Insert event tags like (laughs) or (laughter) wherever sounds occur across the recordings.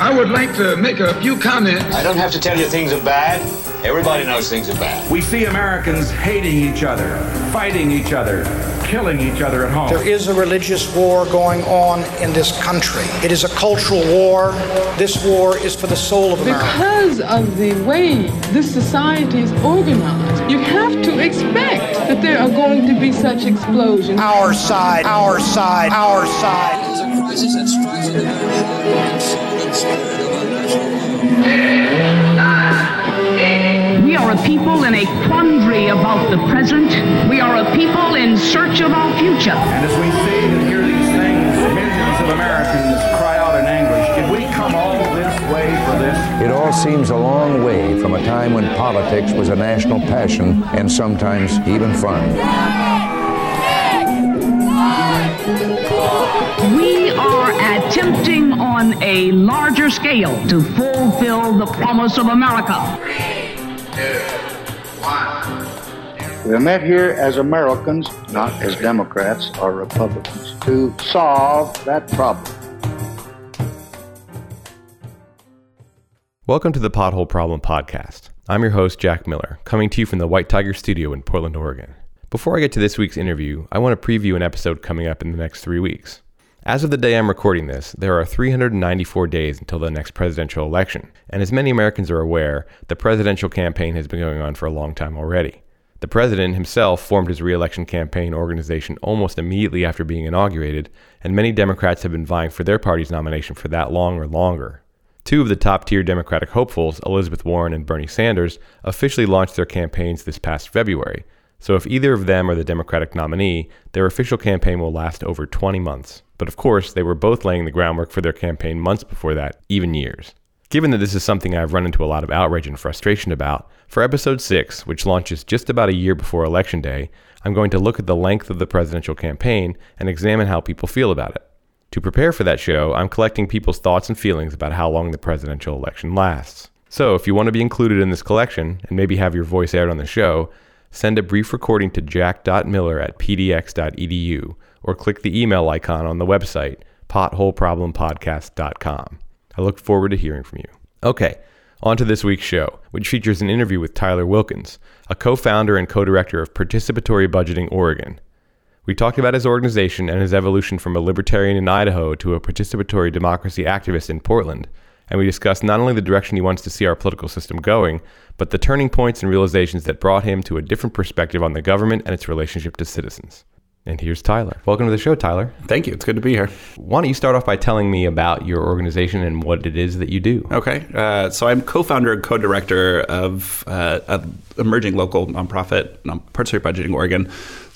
I would like to make a few comments. I don't have to tell you things are bad. Everybody knows things are bad. We see Americans hating each other, fighting each other, killing each other at home. There is a religious war going on in this country. It is a cultural war. This war is for the soul of America. Because of the way this society is organized, you have to expect that there are going to be such explosions. Our side, our side, our side. It's a crisis that strikes at the very heart and spirit of our nation. We are a people in a quandary about the present. We are a people in search of our future. And as we see and hear these things, millions of Americans cry out in anguish, did we come all this way for this? It all seems a long way from a time when politics was a national passion and sometimes even fun. On a larger scale to fulfill the promise of America. We are met here as Americans, not as Democrats or Republicans, to solve that problem. Welcome to the Pothole Problem Podcast. I'm your host, Jack Miller, coming to you from the White Tiger Studio in Portland, Oregon. Before I get to this week's interview, I want to preview an episode coming up in the next three weeks. As of the day I'm recording this, there are 394 days until the next presidential election, and as many Americans are aware, the presidential campaign has been going on for a long time already. The president himself formed his reelection campaign organization almost immediately after being inaugurated, and many Democrats have been vying for their party's nomination for that long or longer. Two of the top tier Democratic hopefuls, Elizabeth Warren and Bernie Sanders, officially launched their campaigns this past February, so if either of them are the Democratic nominee, their official campaign will last over 20 months. But of course, they were both laying the groundwork for their campaign months before that, even years. Given that this is something I've run into a lot of outrage and frustration about, for episode 6, which launches just about a year before Election Day, I'm going to look at the length of the presidential campaign and examine how people feel about it. To prepare for that show, I'm collecting people's thoughts and feelings about how long the presidential election lasts. So, if you want to be included in this collection and maybe have your voice aired on the show, send a brief recording to jack.miller at pdx.edu or click the email icon on the website, potholeproblempodcast.com. I look forward to hearing from you. Okay, on to this week's show, which features an interview with Tyler Wilkins, a co founder and co director of Participatory Budgeting Oregon. We talked about his organization and his evolution from a libertarian in Idaho to a participatory democracy activist in Portland, and we discussed not only the direction he wants to see our political system going, but the turning points and realizations that brought him to a different perspective on the government and its relationship to citizens. And here's Tyler. Welcome to the show, Tyler. Thank you. It's good to be here. Why don't you start off by telling me about your organization and what it is that you do? Okay. Uh, so I'm co-founder and co-director of uh, an emerging local nonprofit, Participatory Budgeting Oregon.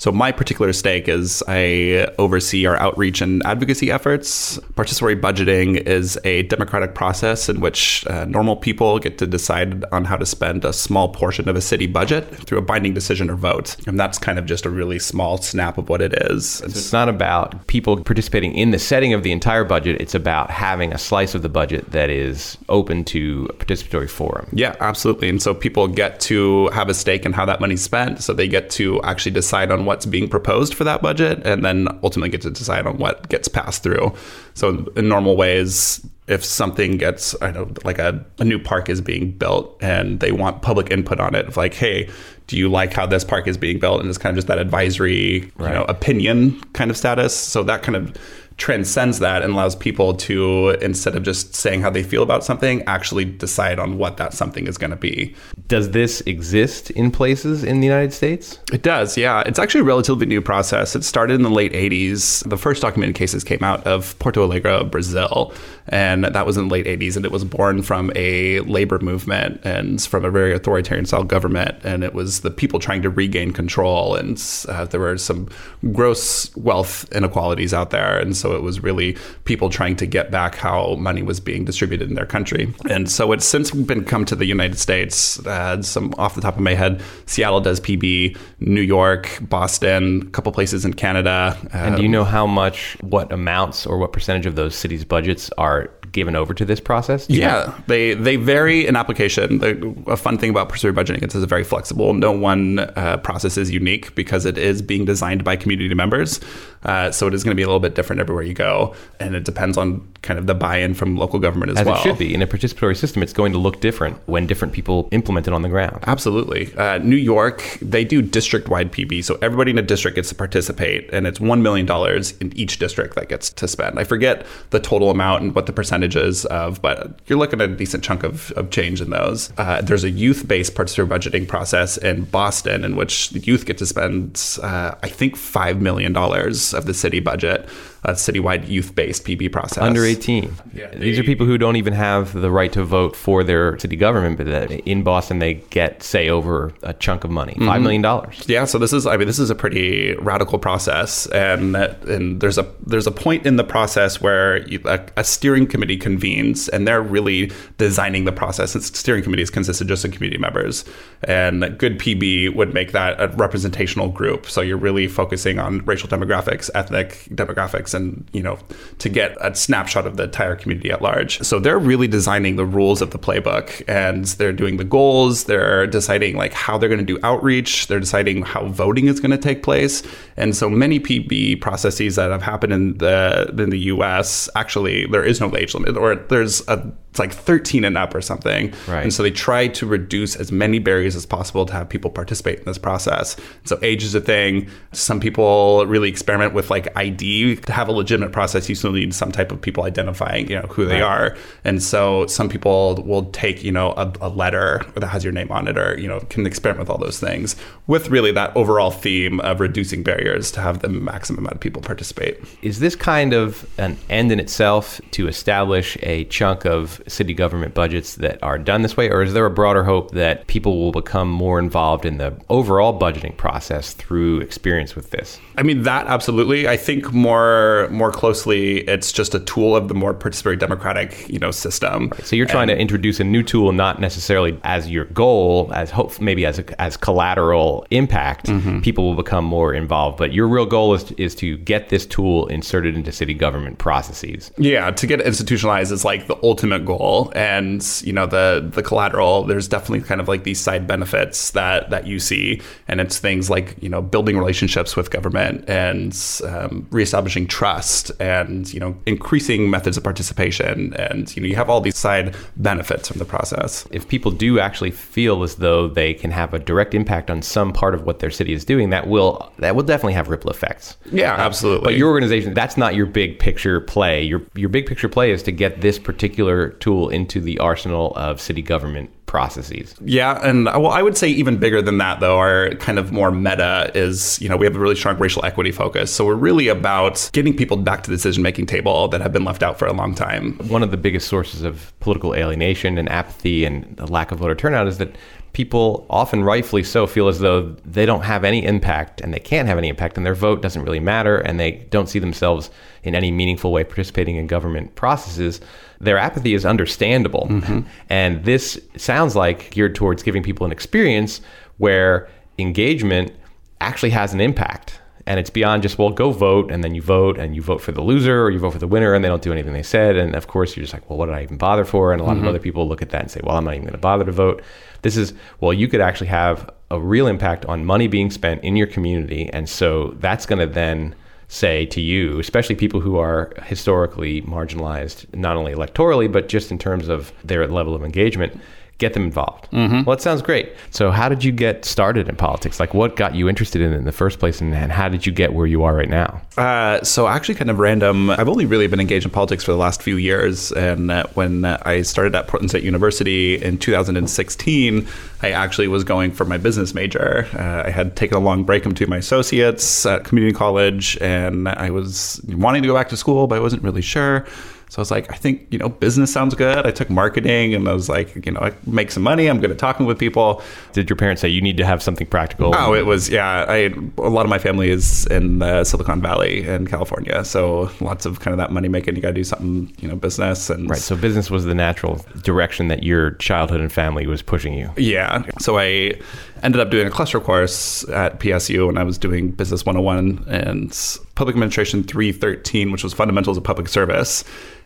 So my particular stake is I oversee our outreach and advocacy efforts. Participatory budgeting is a democratic process in which uh, normal people get to decide on how to spend a small portion of a city budget through a binding decision or vote. And that's kind of just a really small snap of what it is. So it's not about people participating in the setting of the entire budget. It's about having a slice of the budget that is open to a participatory forum. Yeah, absolutely. And so people get to have a stake in how that money's spent. So they get to actually decide on what's being proposed for that budget and then ultimately get to decide on what gets passed through. So in normal ways, if something gets, I know, like a, a new park is being built and they want public input on it, of like, hey, do you like how this park is being built? And it's kind of just that advisory, right. you know, opinion kind of status. So that kind of transcends that and allows people to instead of just saying how they feel about something actually decide on what that something is going to be. Does this exist in places in the united states? It does yeah. It's actually a relatively new process. It started in the late 80s the first documented cases came out of porto alegre brazil and that was in the late 80s and it was born from a labor movement and from a very authoritarian style government and it was the people trying to regain control and uh, there were some gross wealth inequalities out there and so it was really people trying to get back how money was being distributed in their country and so it's since been come to the united states uh, some off the top of my head seattle does pb new york boston a couple places in canada and do you know how much what amounts or what percentage of those cities budgets are given over to this process? Yeah, they they vary in application. The, a fun thing about participatory budgeting is it's very flexible. No one uh, process is unique because it is being designed by community members. Uh, so it is going to be a little bit different everywhere you go, and it depends on kind of the buy-in from local government as, As well. it should be. In a participatory system, it's going to look different when different people implement it on the ground. Absolutely. Uh, New York, they do district wide PB. So everybody in a district gets to participate, and it's $1 million in each district that gets to spend. I forget the total amount and what the percentage is of, but you're looking at a decent chunk of, of change in those. Uh, there's a youth based participatory budgeting process in Boston in which the youth get to spend, uh, I think, $5 million of the city budget. A citywide youth-based PB process. Under 18. These are people who don't even have the right to vote for their city government, but in Boston they get say over a chunk of money, $5 mm-hmm. million dollars. Yeah, so this is I mean this is a pretty radical process and that, and there's a there's a point in the process where you, a, a steering committee convenes and they're really designing the process. And steering committees consisted just of community members and good PB would make that a representational group. So you're really focusing on racial demographics, ethnic demographics and you know to get a snapshot of the entire community at large. So they're really designing the rules of the playbook and they're doing the goals, they're deciding like how they're going to do outreach, they're deciding how voting is going to take place. And so many PB processes that have happened in the in the US actually there is no age limit or there's a it's like 13 and up or something. Right. And so they try to reduce as many barriers as possible to have people participate in this process. So age is a thing. Some people really experiment with like ID. To have a legitimate process, you still need some type of people identifying, you know, who they Right. are. And so some people will take, you know, a, a letter that has your name on it or, you know, can experiment with all those things with really that overall theme of reducing barriers to have the maximum amount of people participate. Is this kind of an end in itself to establish a chunk of city government budgets that are done this way, or is there a broader hope that people will become more involved in the overall budgeting process through experience with this? I mean that absolutely. I think more more closely, it's just a tool of the more participatory democratic, you know, system. So you're trying to introduce a new tool, not necessarily as your goal, as hope maybe as a, as collateral impact. Mm-hmm. People will become more involved, but your real goal is to, is to get this tool inserted into city government processes. Yeah, to get institutionalized is like the ultimate goal, and you know the the collateral. There's definitely kind of like these side benefits that that you see, and it's things like you know building relationships with government and um, reestablishing trust, and you know increasing methods of participation, and you know you have all these side benefits from the process. If people do actually feel as though they can have a direct impact on some part of what their city is doing, that will that will definitely have ripple effects. Yeah, absolutely. But your organization, that's not your big picture play. Your your big picture play is to get this particular tool into the arsenal of city government processes. Yeah, and well, I would say even bigger than that, though. Our kind of more meta is, you know, we have a really strong racial equity focus. So we're really about getting people back to the decision making table that have been left out for a long time. One of the biggest sources of political alienation and apathy and the lack of voter turnout is that people often rightfully so feel as though they don't have any impact and they can't have any impact and their vote doesn't really matter and they don't see themselves in any meaningful way participating in government processes their apathy is understandable. Mm-hmm. And this sounds like geared towards giving people an experience where engagement actually has an impact and it's beyond just well go vote and then you vote and you vote for the loser or you vote for the winner and they don't do anything they said. And of course you're just like well what did i even bother for? And a lot of mm-hmm. other people look at that and say well i'm not even going to bother to vote. This is well you could actually have a real impact on money being spent in your community and so that's going to then say to you especially people who are historically marginalized not only electorally but just in terms of their level of engagement get them involved. Well, it sounds great. So, how did you get started in politics? Like, what got you interested in it in the first place, and, how did you get where you are right now? Uh, so actually, kind of random. I've only really been engaged in politics for the last few years, and uh, when uh, I started at Portland State University in 2016, I actually was going for my business major. Uh, I had taken a long break between my associates at community college, and I was wanting to go back to school, but I wasn't really sure. So I was like, I think, you know, business sounds good. I took marketing and I was like, you know, I make some money. I'm good at talking with people. Did your parents say you need to have something practical? Oh, it was, yeah. I A lot of my family is in uh, Silicon Valley in California. So lots of kind of that money making. You got to do something, you know, business. and Right. So, business was the natural direction that your childhood and family was pushing you. Yeah. So I ended up doing a cluster course at PSU and I was doing Business 101 and Public Administration 313, which was Fundamentals of Public Service.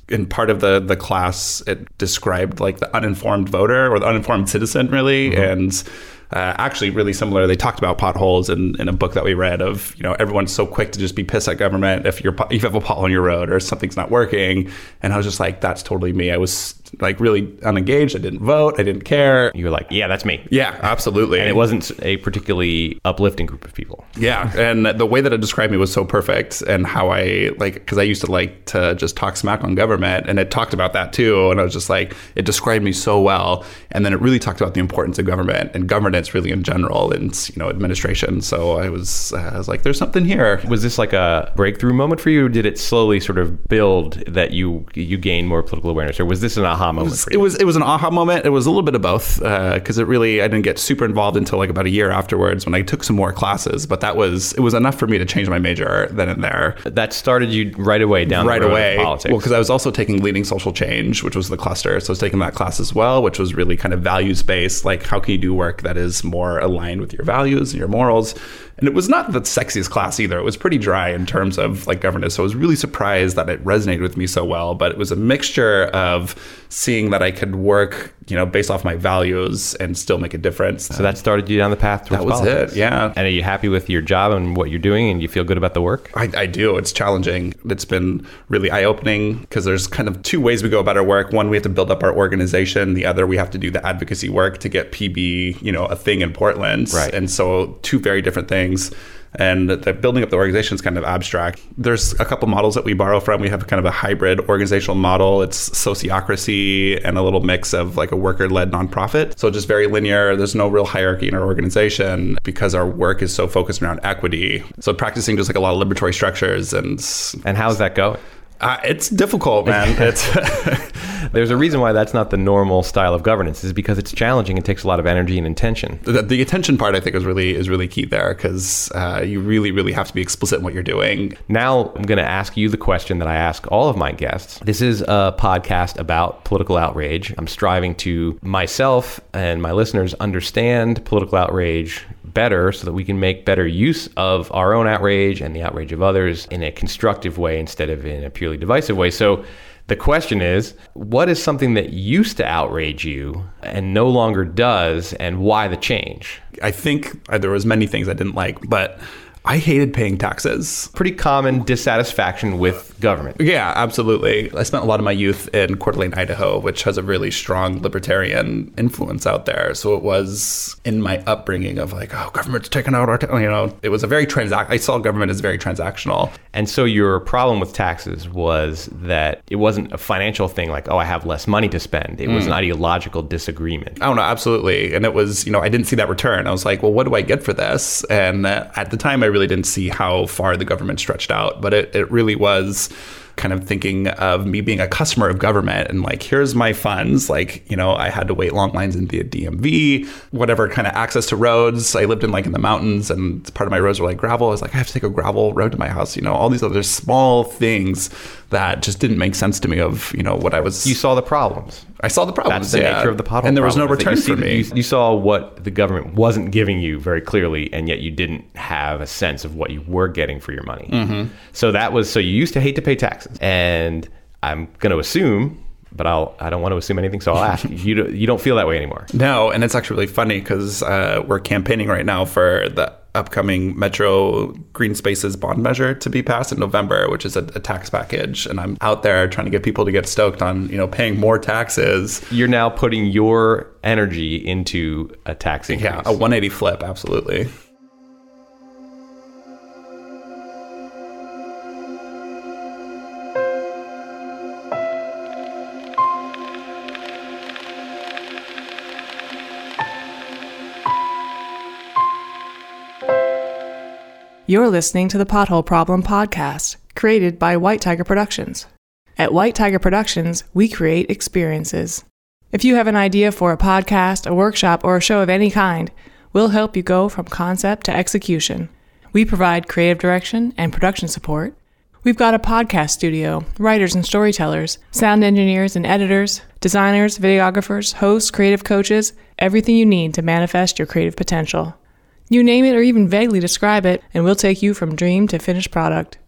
In part of the the class, it described like the uninformed voter or the uninformed citizen, really, and uh, actually really similar. They talked about potholes in, in a book that we read of, you know, everyone's so quick to just be pissed at government if you're if you have a pothole on your road or something's not working. And I was just like, that's totally me. I was like really unengaged. I didn't vote. I didn't care. You were like, yeah, that's me. Yeah, absolutely. And it wasn't a particularly uplifting group of people. Yeah, and the way that it described me was so perfect, and how I like because I used to like to just talk smack on government, and it talked about that too, and I was just like, it described me so well, and then it really talked about the importance of government and governance really in general, and you know administration. So I was uh, I was like, there's something here. Was this like a breakthrough moment for you, or did it slowly sort of build that you you gain more political awareness, or was this an aha moment? It was, it was it was an aha moment. It was a little bit of both uh, because it really I didn't get super involved until like about a year afterwards when I took some more classes. But that was it was enough for me to change my major then and there. that started you right away down right the road away. politics. Well, because I was also taking leading social change, which was the cluster. So I was taking that class as well, which was really kind of values based. Like how can you do work that is more aligned with your values and your morals? And it was not the sexiest class either. It was pretty dry in terms of like governance. So I was really surprised that it resonated with me so well. But it was a mixture of seeing that I could work, you know, based off my values and still make a difference. so that started you down the path towards That was politics. it, yeah. And are you happy with your job and what you're doing, and you feel good about the work? I, I do. It's challenging. It's been really eye opening because there's kind of two ways we go about our work. One, we have to build up our organization. The other, we have to do the advocacy work to get PB, you know, a thing in Portland. Right. And so, two very different things. And the building up the organization is kind of abstract. There's a couple models that we borrow from. We have kind of a hybrid organizational model. It's sociocracy and a little mix of like a worker led nonprofit. So just very linear. There's no real hierarchy in our organization because our work is so focused around equity. So practicing just like a lot of liberatory structures and And how's that going? uh, it's difficult, man. (laughs) It's (laughs) There's a reason why that's not the normal style of governance, is because it's challenging and takes a lot of energy and intention. the, the attention part. I think is really is really key there because uh, you really really have to be explicit in what you're doing. Now, I'm going to ask you the question that I ask all of my guests. This is a podcast about political outrage. I'm striving to myself and my listeners understand political outrage better so that we can make better use of our own outrage and the outrage of others in a constructive way instead of in a purely divisive way. So, the question is, what is something that used to outrage you and no longer does, and why the change? I think uh, there was many things I didn't like, but I hated paying taxes. Pretty common dissatisfaction with government. Yeah, absolutely. I spent a lot of my youth in Coeur d'Alene, Idaho, which has a really strong libertarian influence out there. So it was in my upbringing of like, oh, government's taking out our, ta-, you know, it was a very transact. I saw government as very transactional. And so your problem with taxes was that it wasn't a financial thing like, oh, I have less money to spend. It was mm. an ideological disagreement. Oh, I don't know, absolutely. And it was, you know, I didn't see that return. I was like, well, what do I get for this? And at the time, I really didn't see how far the government stretched out, but it, it really was kind of thinking of me being a customer of government and like here's my funds. Like you know i had to wait long lines in the dmv whatever kind of access to roads. I lived in like in the mountains and part of my roads were like gravel. I was like i have to take a gravel road to my house you know all these other small things that just didn't make sense to me of you know what i was You saw the problems. i saw the problems That's the yeah. nature of the pothole and there was no problem, is that return for me You, you saw what the government wasn't giving you very clearly, and yet you didn't have a sense of what you were getting for your money. Mm-hmm. So that was so you used to hate to pay taxes, and I'm going to assume, but I'll I don't want to assume anything, so I'll ask you. (laughs) You don't, you don't feel that way anymore. No, and it's actually really funny because uh, we're campaigning right now for the upcoming Metro Green Spaces bond measure to be passed in November, which is a, a tax package. And I'm out there trying to get people to get stoked on, you know, paying more taxes. You're now putting your energy into a tax increase. Yeah, a 180 flip, absolutely. You're listening to the Pothole Problem podcast, created by White Tiger Productions. At White Tiger Productions, we create experiences. If you have an idea for a podcast, a workshop, or a show of any kind, we'll help you go from concept to execution. We provide creative direction and production support. We've got a podcast studio, writers and storytellers, sound engineers and editors, designers, videographers, hosts, creative coaches, everything you need to manifest your creative potential. You name it or even vaguely describe it, and we'll take you from dream to finished product.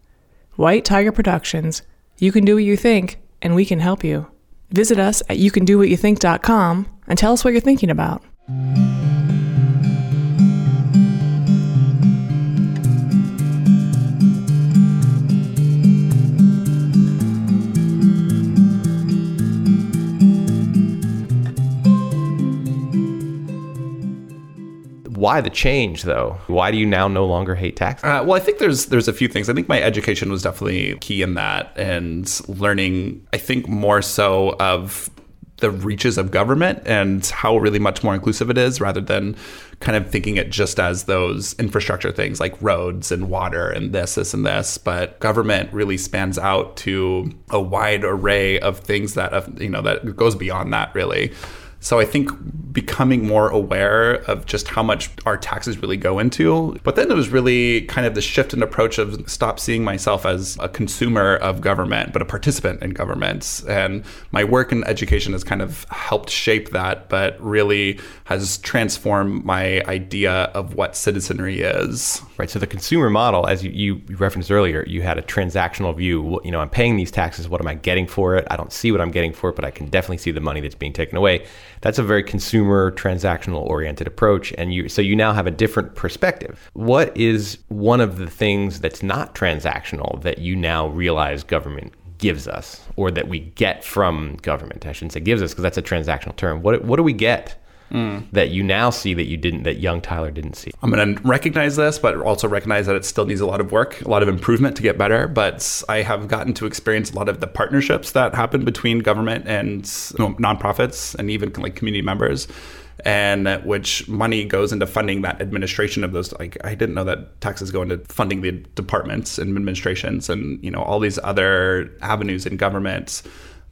White Tiger Productions. You can do what you think, and we can help you. Visit us at youcandowhatyouthink.com and tell us what you're thinking about. Why the change, though? Why do you now no longer hate taxes? Uh, well, I think there's there's a few things. I think my education was definitely key in that, and learning. I think more so of the reaches of government and how really much more inclusive it is, rather than kind of thinking it just as those infrastructure things like roads and water and this, this, and this. But government really spans out to a wide array of things that you know that goes beyond that really. So I think becoming more aware of just how much our taxes really go into. But then it was really kind of the shift in approach of stop seeing myself as a consumer of government, but a participant in governments. And my work in education has kind of helped shape that, but really has transformed my idea of what citizenry is. Right. So the consumer model, as you, you referenced earlier, you had a transactional view. You know, I'm paying these taxes. What am I getting for it? I don't see what I'm getting for it, but I can definitely see the money that's being taken away that's a very consumer transactional oriented approach and you so you now have a different perspective. What is one of the things that's not transactional that you now realize government gives us or that we get from government? I shouldn't say gives us because that's a transactional term. What, what do we get Mm. that you now see that you didn't that young Tyler didn't see. I'm going to recognize this, but also recognize that it still needs a lot of work, a lot of improvement to get better. But I have gotten to experience a lot of the partnerships that happen between government and you know, nonprofits and even like community members and which money goes into funding that administration of those like i didn't know that taxes go into funding the departments and administrations and you know all these other avenues in government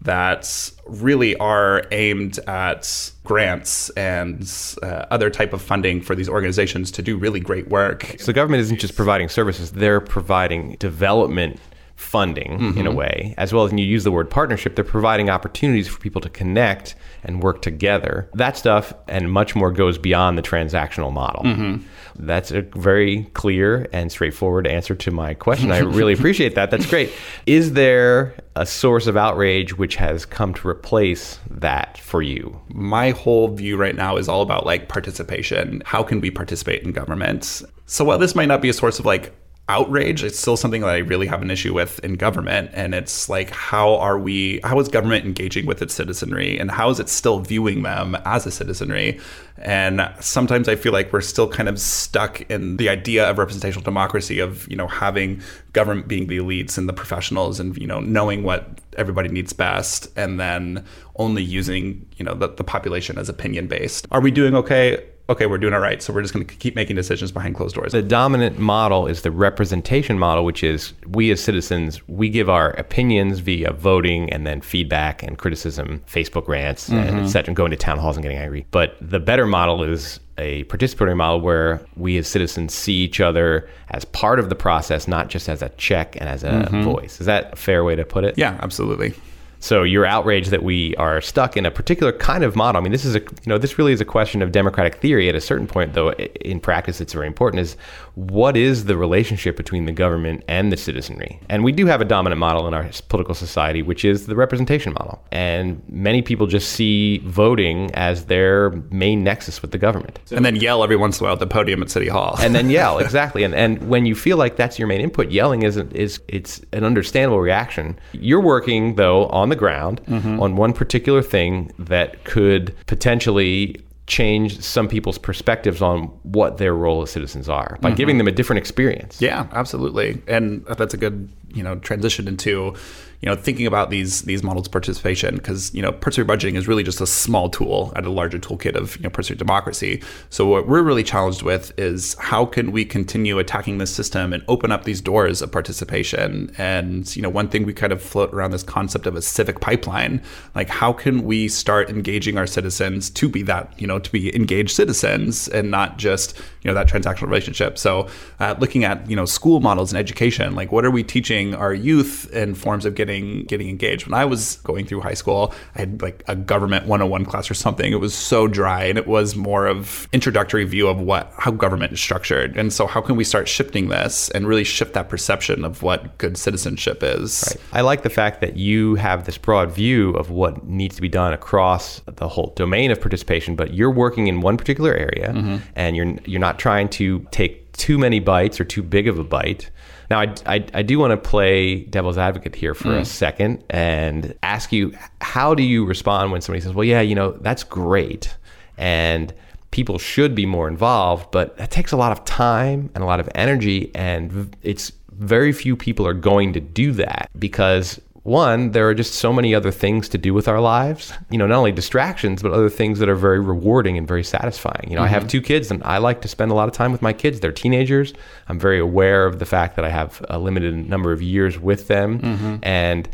that really are aimed at grants and uh, other type of funding for these organizations to do really great work. So the government isn't just providing services; they're providing development funding mm-hmm. in a mm-hmm. way, as well as, and you use the word partnership, they're providing opportunities for people to connect and work together. That stuff and much more goes beyond the transactional model. Mm-hmm. That's a very clear and straightforward answer to my question. I really (laughs) appreciate that. That's great. Is there a source of outrage which has come to replace that for you? My whole view right now is all about like participation. How can we participate in government? So while this might not be a source of like outrage. It's still something that I really have an issue with in government. And it's like, how are we, how is government engaging with its citizenry and how is it still viewing them as a citizenry? And sometimes I feel like we're still kind of stuck in the idea of representational democracy of, you know, having government being the elites and the professionals and, you know, knowing what everybody needs best and then only using, you know, the, the population as opinion based. Are we doing okay? Okay, we're doing all right. So we're just going to keep making decisions behind closed doors. The dominant model is the representation model, which is we as citizens, we give our opinions via voting and then feedback and criticism, Facebook rants, mm-hmm. and et cetera, and going to town halls and getting angry. But the better model is a participatory model where we as citizens see each other as part of the process, not just as a check and as a mm-hmm. voice. Is that a fair way to put it? Yeah, absolutely. So you're outraged that we are stuck in a particular kind of model. I mean, this is a you know this really is a question of democratic theory. At a certain point, though, in practice, it's very important. Is what is the relationship between the government and the citizenry? And we do have a dominant model in our political society, which is the representation model. And many people just see voting as their main nexus with the government. And then yell every once in a while at the podium at City Hall. and then yell, (laughs) exactly. And and when you feel like that's your main input, yelling isn't is it's an understandable reaction. You're working though on the ground mm-hmm. on one particular thing that could potentially change some people's perspectives on what their role as citizens are by mm-hmm. giving them a different experience. Yeah, absolutely. And that's a good, you know, transition into you know, thinking about these these models of participation because you know participatory budgeting is really just a small tool at a larger toolkit of you know participatory democracy. So what we're really challenged with is how can we continue attacking this system and open up these doors of participation? And you know, one thing we kind of float around this concept of a civic pipeline, like how can we start engaging our citizens to be that you know to be engaged citizens and not just you know that transactional relationship. So uh, looking at you know school models and education, like what are we teaching our youth in forms of getting getting getting engaged. When I was going through high school, I had like a government 101 class or something. It was so dry and it was more of introductory view of what how government is structured. And so how can we start shifting this and really shift that perception of what good citizenship is? Right. I like the fact that you have this broad view of what needs to be done across the whole domain of participation, but you're working in one particular area mm-hmm. and you're you're not trying to take too many bites or too big of a bite now, I, I, I do want to play devil's advocate here for mm. a second and ask you how do you respond when somebody says, well, yeah, you know, that's great. And people should be more involved, but it takes a lot of time and a lot of energy, and it's very few people are going to do that because one, there are just so many other things to do with our lives. You know, not only distractions, but other things that are very rewarding and very satisfying. You know, mm-hmm. I have two kids and I like to spend a lot of time with my kids. They're teenagers. I'm very aware of the fact that I have a limited number of years with them. Mm-hmm. And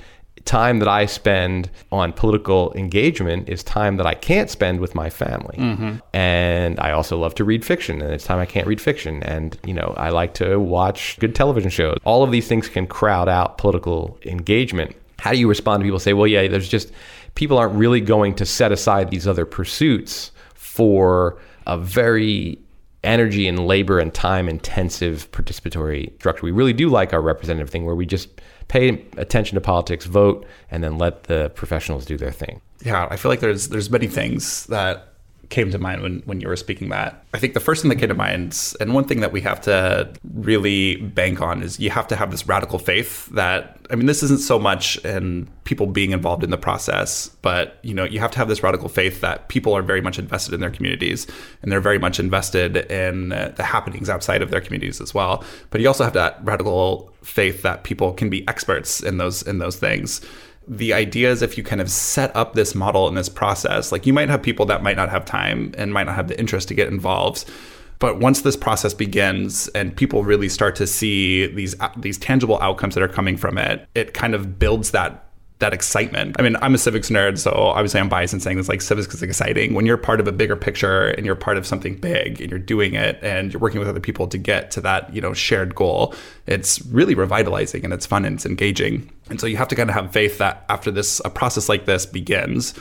time that I spend on political engagement is time that I can't spend with my family. Mm-hmm. And I also love to read fiction, and it's time I can't read fiction. And, you know, I like to watch good television shows. All of these things can crowd out political engagement. How do you respond to people say, well, yeah, there's just people aren't really going to set aside these other pursuits for a very energy and labor and time intensive participatory structure. We really do like our representative thing where we just pay attention to politics, vote, and then let the professionals do their thing. Yeah, I feel like there's there's many things that came to mind when, when you were speaking that. I think the first thing that came to mind, and one thing that we have to really bank on, is you have to have this radical faith that, I mean, this isn't so much in people being involved in the process, but, you know, you have to have this radical faith that people are very much invested in their communities and they're very much invested in uh, the happenings outside of their communities as well. But you also have that radical faith that people can be experts in those in those things the idea is if you kind of set up this model and this process, like you might have people that might not have time and might not have the interest to get involved. But once this process begins and people really start to see these these tangible outcomes that are coming from it, it kind of builds that that excitement. I mean, I'm a civics nerd, so obviously I'm biased in saying this like civics is exciting. When you're part of a bigger picture and you're part of something big and you're doing it and you're working with other people to get to that, you know, shared goal, it's really revitalizing and it's fun and it's engaging. And so you have to kind of have faith that after this a process like this begins,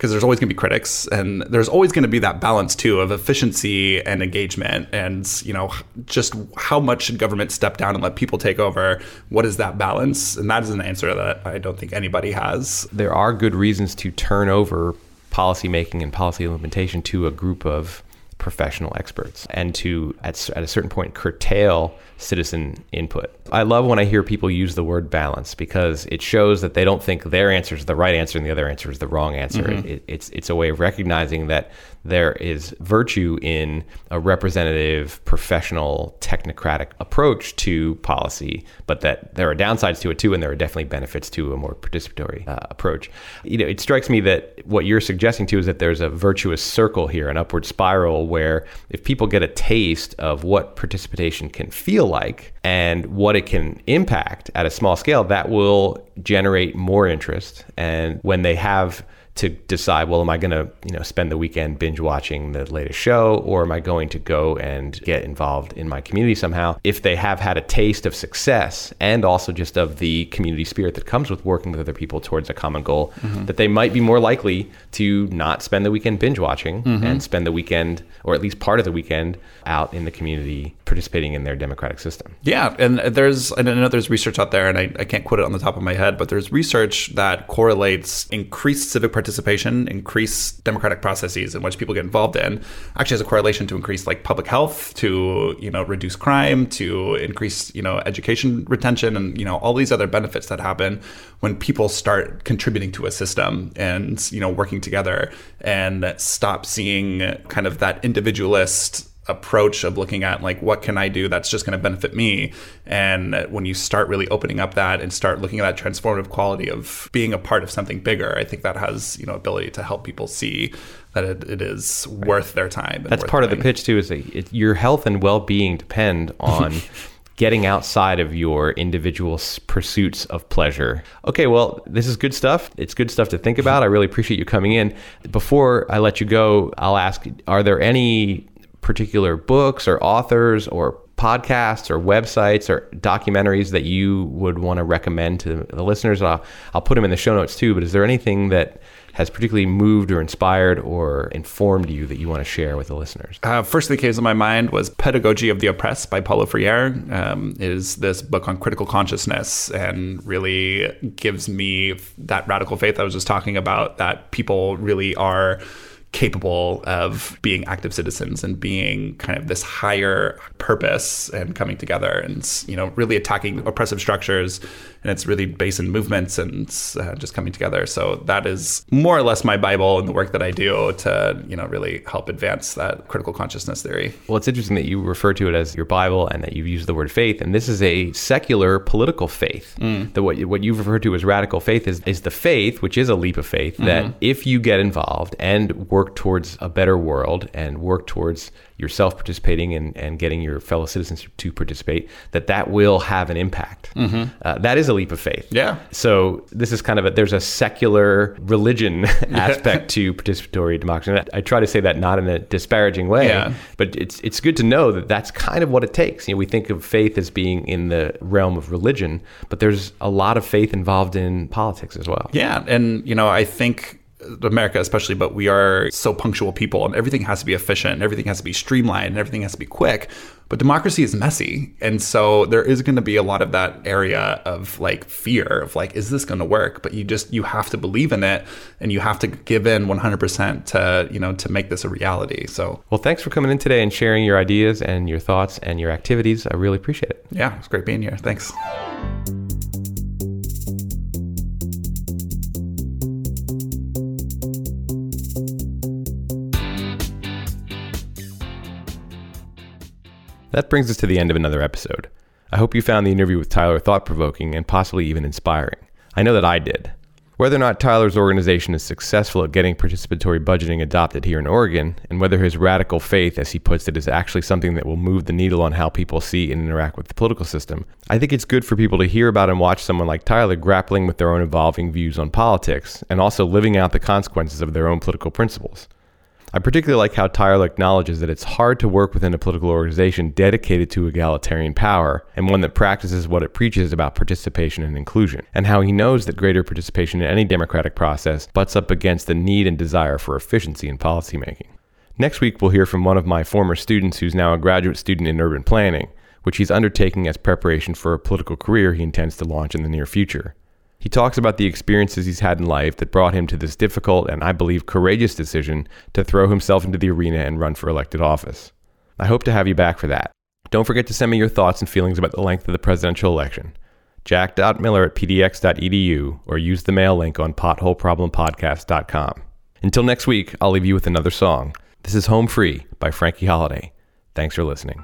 because there's always going to be critics and there's always going to be that balance too of efficiency and engagement and you know just how much should government step down and let people take over? What is that balance? And that is an answer that i don't think anybody has. There are good reasons to turn over policy making and policy implementation to a group of professional experts and to at, at a certain point curtail citizen input. I love when I hear people use the word balance because it shows that they don't think their answer is the right answer and the other answer is the wrong answer. Mm-hmm. It, it's it's a way of recognizing that there is virtue in a representative, professional, technocratic approach to policy, but that there are downsides to it too, and there are definitely benefits to a more participatory uh, approach. You know, it strikes me that what you're suggesting too is that there's a virtuous circle here, an upward spiral, where if people get a taste of what participation can feel like and what it can impact at a small scale, that will generate more interest. And when they have to decide, well, am I going to, you know, spend the weekend binge watching the latest show or am I going to go and get involved in my community somehow? If they have had a taste of success and also just of the community spirit that comes with working with other people towards a common goal, mm-hmm. that they might be more likely to not spend the weekend binge watching mm-hmm. and spend the weekend or at least part of the weekend out in the community participating in their democratic system. Yeah, and there's I know there's research out there and I, I can't quote it on the top of my head, but there's research that correlates increased civic participation increase democratic processes in which people get involved in, actually has a correlation to increase like public health, to you know reduce crime, to increase you know education retention, and you know all these other benefits that happen when people start contributing to a system and you know working together and stop seeing kind of that individualist approach of looking at like what can I do that's just going to benefit me and when you start really opening up that and start looking at that transformative quality of being a part of something bigger I think that has you know ability to help people see that it, it is worth their time that's part of the pitch too is that it, your health and well-being depend (laughs) on getting outside of your individual pursuits of pleasure. Okay, well, this is good stuff. It's good stuff to think about. I really appreciate you coming in. Before I let you go, I'll ask are there any particular books or authors or podcasts or websites or documentaries that you would want to recommend to the listeners? I'll, I'll put them in the show notes too, but is there anything that has particularly moved or inspired or informed you that you want to share with the listeners? Uh, first thing that came to my mind was Pedagogy of the Oppressed by Paulo Freire. Um, is this book on critical consciousness and really gives me that radical faith I was just talking about that people really are capable of being active citizens and being kind of this higher purpose and coming together and you know really attacking oppressive structures and it's really based in movements and uh, just coming together. So that is more or less my Bible and the work that I do to you know really help advance that critical consciousness theory. Well, it's interesting that you refer to it as your Bible and that you use the word faith, and this is a secular political faith. Mm. The, what, what you've referred to as radical faith is, is the faith, which is a leap of faith, that Mhm. if you get involved and work towards a better world and work towards yourself participating and, and getting your fellow citizens to participate, that that will have an impact. Mhm. Uh, that is a leap of faith. Yeah. So this is kind of a, there's a secular religion (laughs) (laughs) aspect to participatory democracy. And I, I try to say that not in a disparaging way, Yeah. but it's it's good to know that that's kind of what it takes. You know, we think of faith as being in the realm of religion, but there's a lot of faith involved in politics as well. Yeah, and you know, I think America especially, but we are so punctual people and everything has to be efficient, and everything has to be streamlined, and everything has to be quick. But democracy is messy. And so there is going to be a lot of that area of like fear of like, is this going to work? But you just, you have to believe in it and you have to give in 100% to, you know, to make this a reality. So, Well, thanks for coming in today and sharing your ideas and your thoughts and your activities. I really appreciate it. yeah, it's great being here. Thanks. That brings us to the end of another episode. I hope you found the interview with Tyler thought provoking and possibly even inspiring. I know that I did. Whether or not Tyler's organization is successful at getting participatory budgeting adopted here in Oregon, and whether his radical faith, as he puts it, is actually something that will move the needle on how people see and interact with the political system, I think it's good for people to hear about and watch someone like Tyler grappling with their own evolving views on politics and also living out the consequences of their own political principles. I particularly like how Tyler acknowledges that it's hard to work within a political organization dedicated to egalitarian power and one that practices what it preaches about participation and inclusion, and how he knows that greater participation in any democratic process butts up against the need and desire for efficiency in policymaking. Next week, we'll hear from one of my former students who's now a graduate student in urban planning, which he's undertaking as preparation for a political career he intends to launch in the near future. He talks about the experiences he's had in life that brought him to this difficult and I believe courageous decision to throw himself into the arena and run for elected office. I hope to have you back for that. Don't forget to send me your thoughts and feelings about the length of the presidential election. jack.miller at pdx.edu or use the mail link on potholeproblempodcast.com. Until next week, I'll leave you with another song. This is Home Free by Frankie Holiday. Thanks for listening.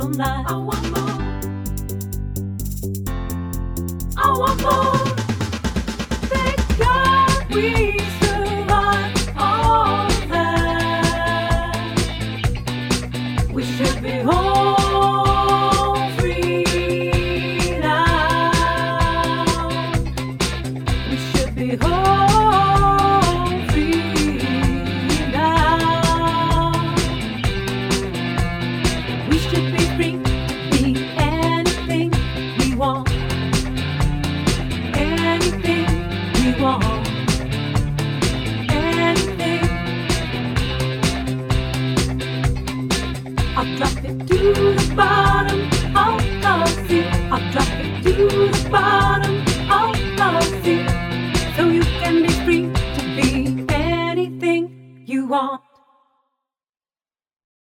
from life. I want more. I want more. Thank God we.